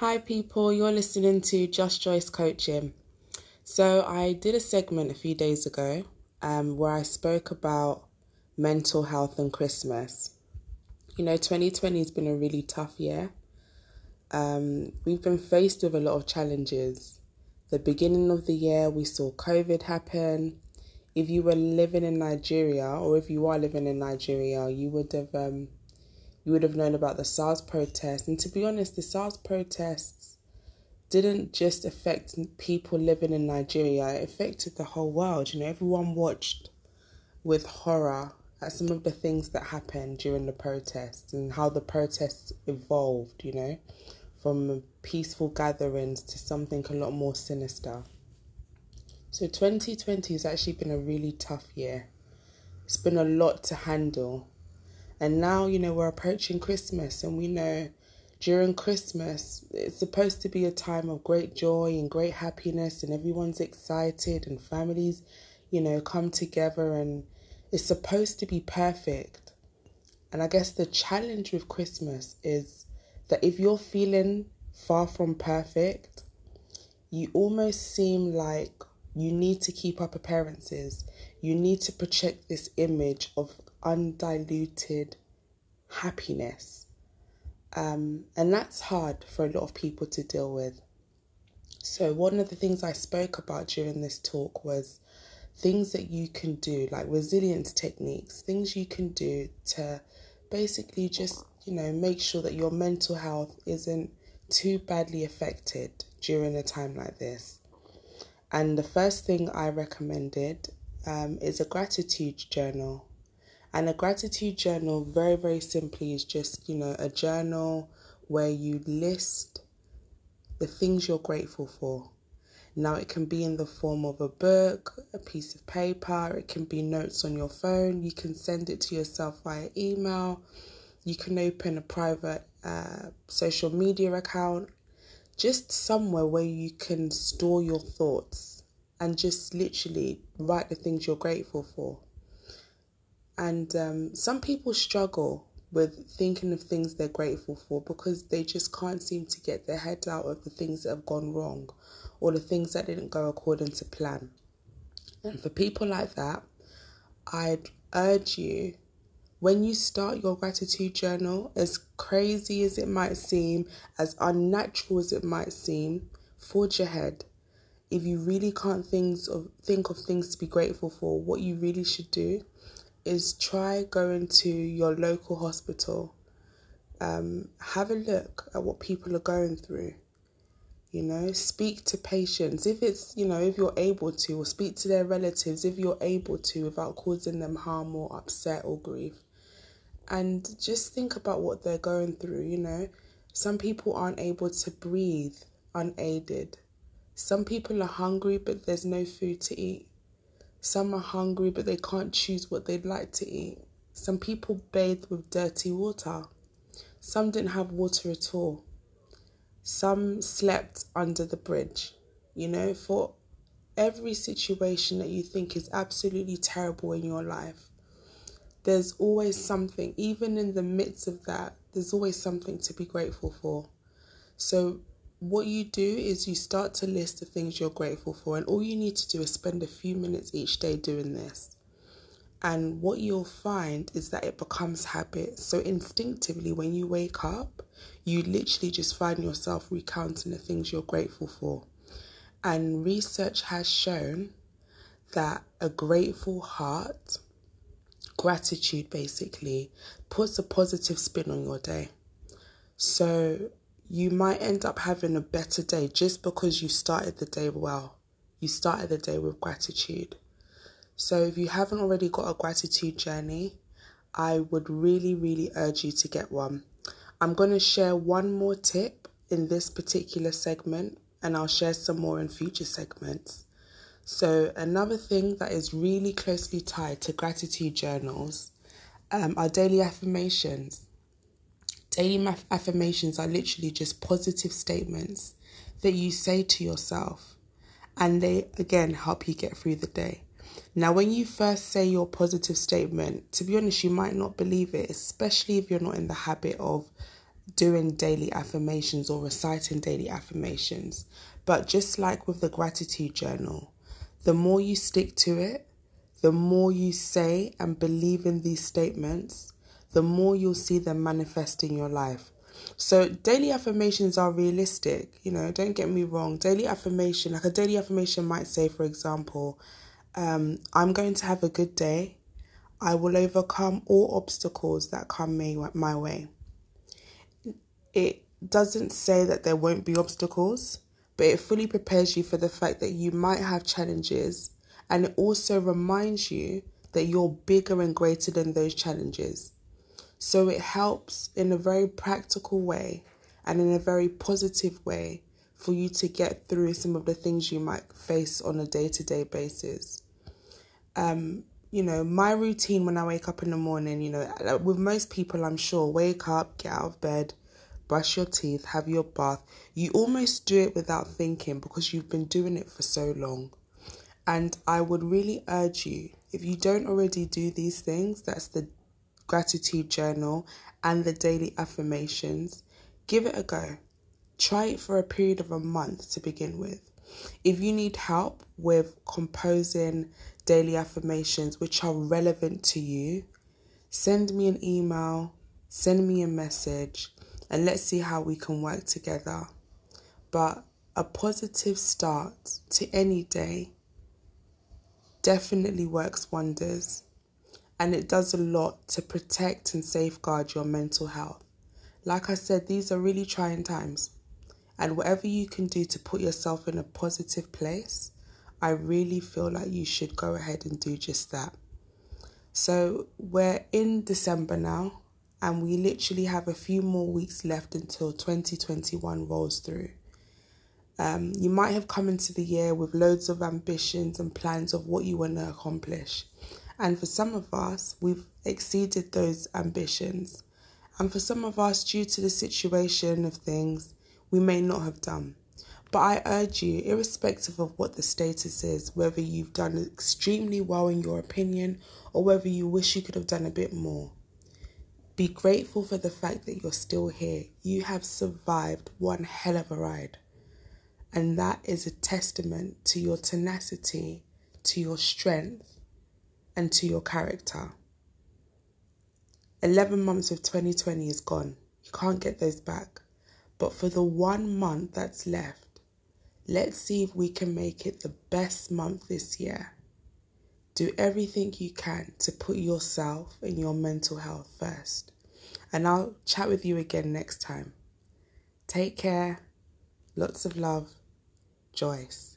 Hi, people, you're listening to Just Joyce Coaching. So, I did a segment a few days ago um, where I spoke about mental health and Christmas. You know, 2020 has been a really tough year. Um, we've been faced with a lot of challenges. The beginning of the year, we saw COVID happen. If you were living in Nigeria, or if you are living in Nigeria, you would have um, you would have known about the SARS protests. And to be honest, the SARS protests didn't just affect people living in Nigeria, it affected the whole world. You know, everyone watched with horror at some of the things that happened during the protests and how the protests evolved, you know, from peaceful gatherings to something a lot more sinister. So 2020 has actually been a really tough year. It's been a lot to handle and now, you know, we're approaching Christmas, and we know during Christmas it's supposed to be a time of great joy and great happiness, and everyone's excited, and families, you know, come together, and it's supposed to be perfect. And I guess the challenge with Christmas is that if you're feeling far from perfect, you almost seem like you need to keep up appearances. You need to project this image of undiluted happiness. Um, and that's hard for a lot of people to deal with. So, one of the things I spoke about during this talk was things that you can do, like resilience techniques, things you can do to basically just, you know, make sure that your mental health isn't too badly affected during a time like this. And the first thing I recommended um, is a gratitude journal. And a gratitude journal, very, very simply, is just, you know, a journal where you list the things you're grateful for. Now, it can be in the form of a book, a piece of paper, it can be notes on your phone. You can send it to yourself via email. You can open a private uh, social media account, just somewhere where you can store your thoughts and just literally write the things you're grateful for. And um, some people struggle with thinking of things they're grateful for because they just can't seem to get their head out of the things that have gone wrong or the things that didn't go according to plan. And for people like that, I'd urge you when you start your gratitude journal, as crazy as it might seem, as unnatural as it might seem, forge ahead. If you really can't things of think of things to be grateful for, what you really should do is try going to your local hospital. Um, have a look at what people are going through. You know, speak to patients if it's, you know, if you're able to, or speak to their relatives if you're able to without causing them harm or upset or grief. And just think about what they're going through, you know. Some people aren't able to breathe unaided. Some people are hungry, but there's no food to eat. Some are hungry, but they can't choose what they'd like to eat. Some people bathe with dirty water. Some didn't have water at all. Some slept under the bridge. You know, for every situation that you think is absolutely terrible in your life, there's always something, even in the midst of that, there's always something to be grateful for. So what you do is you start to list the things you're grateful for, and all you need to do is spend a few minutes each day doing this. And what you'll find is that it becomes habit. So instinctively, when you wake up, you literally just find yourself recounting the things you're grateful for. And research has shown that a grateful heart, gratitude basically, puts a positive spin on your day. So you might end up having a better day just because you started the day well. You started the day with gratitude. So, if you haven't already got a gratitude journey, I would really, really urge you to get one. I'm going to share one more tip in this particular segment, and I'll share some more in future segments. So, another thing that is really closely tied to gratitude journals um, are daily affirmations. Daily affirmations are literally just positive statements that you say to yourself, and they again help you get through the day. Now, when you first say your positive statement, to be honest, you might not believe it, especially if you're not in the habit of doing daily affirmations or reciting daily affirmations. But just like with the gratitude journal, the more you stick to it, the more you say and believe in these statements, the more you'll see them manifest in your life. So, daily affirmations are realistic. You know, don't get me wrong. Daily affirmation, like a daily affirmation might say, for example, um, I'm going to have a good day. I will overcome all obstacles that come my way. It doesn't say that there won't be obstacles, but it fully prepares you for the fact that you might have challenges and it also reminds you that you're bigger and greater than those challenges. So it helps in a very practical way and in a very positive way for you to get through some of the things you might face on a day to day basis. Um, you know, my routine when I wake up in the morning, you know, with most people, I'm sure, wake up, get out of bed, brush your teeth, have your bath. You almost do it without thinking because you've been doing it for so long. And I would really urge you, if you don't already do these things, that's the gratitude journal and the daily affirmations, give it a go. Try it for a period of a month to begin with. If you need help with composing daily affirmations which are relevant to you, send me an email, send me a message, and let's see how we can work together. But a positive start to any day definitely works wonders and it does a lot to protect and safeguard your mental health. Like I said, these are really trying times, and whatever you can do to put yourself in a positive place, I really feel like you should go ahead and do just that. So, we're in December now, and we literally have a few more weeks left until 2021 rolls through. Um, you might have come into the year with loads of ambitions and plans of what you want to accomplish. And for some of us, we've exceeded those ambitions. And for some of us, due to the situation of things, we may not have done. But I urge you, irrespective of what the status is, whether you've done extremely well in your opinion or whether you wish you could have done a bit more, be grateful for the fact that you're still here. You have survived one hell of a ride. And that is a testament to your tenacity, to your strength, and to your character. 11 months of 2020 is gone. You can't get those back. But for the one month that's left, let's see if we can make it the best month this year. Do everything you can to put yourself and your mental health first. And I'll chat with you again next time. Take care. Lots of love. Joyce.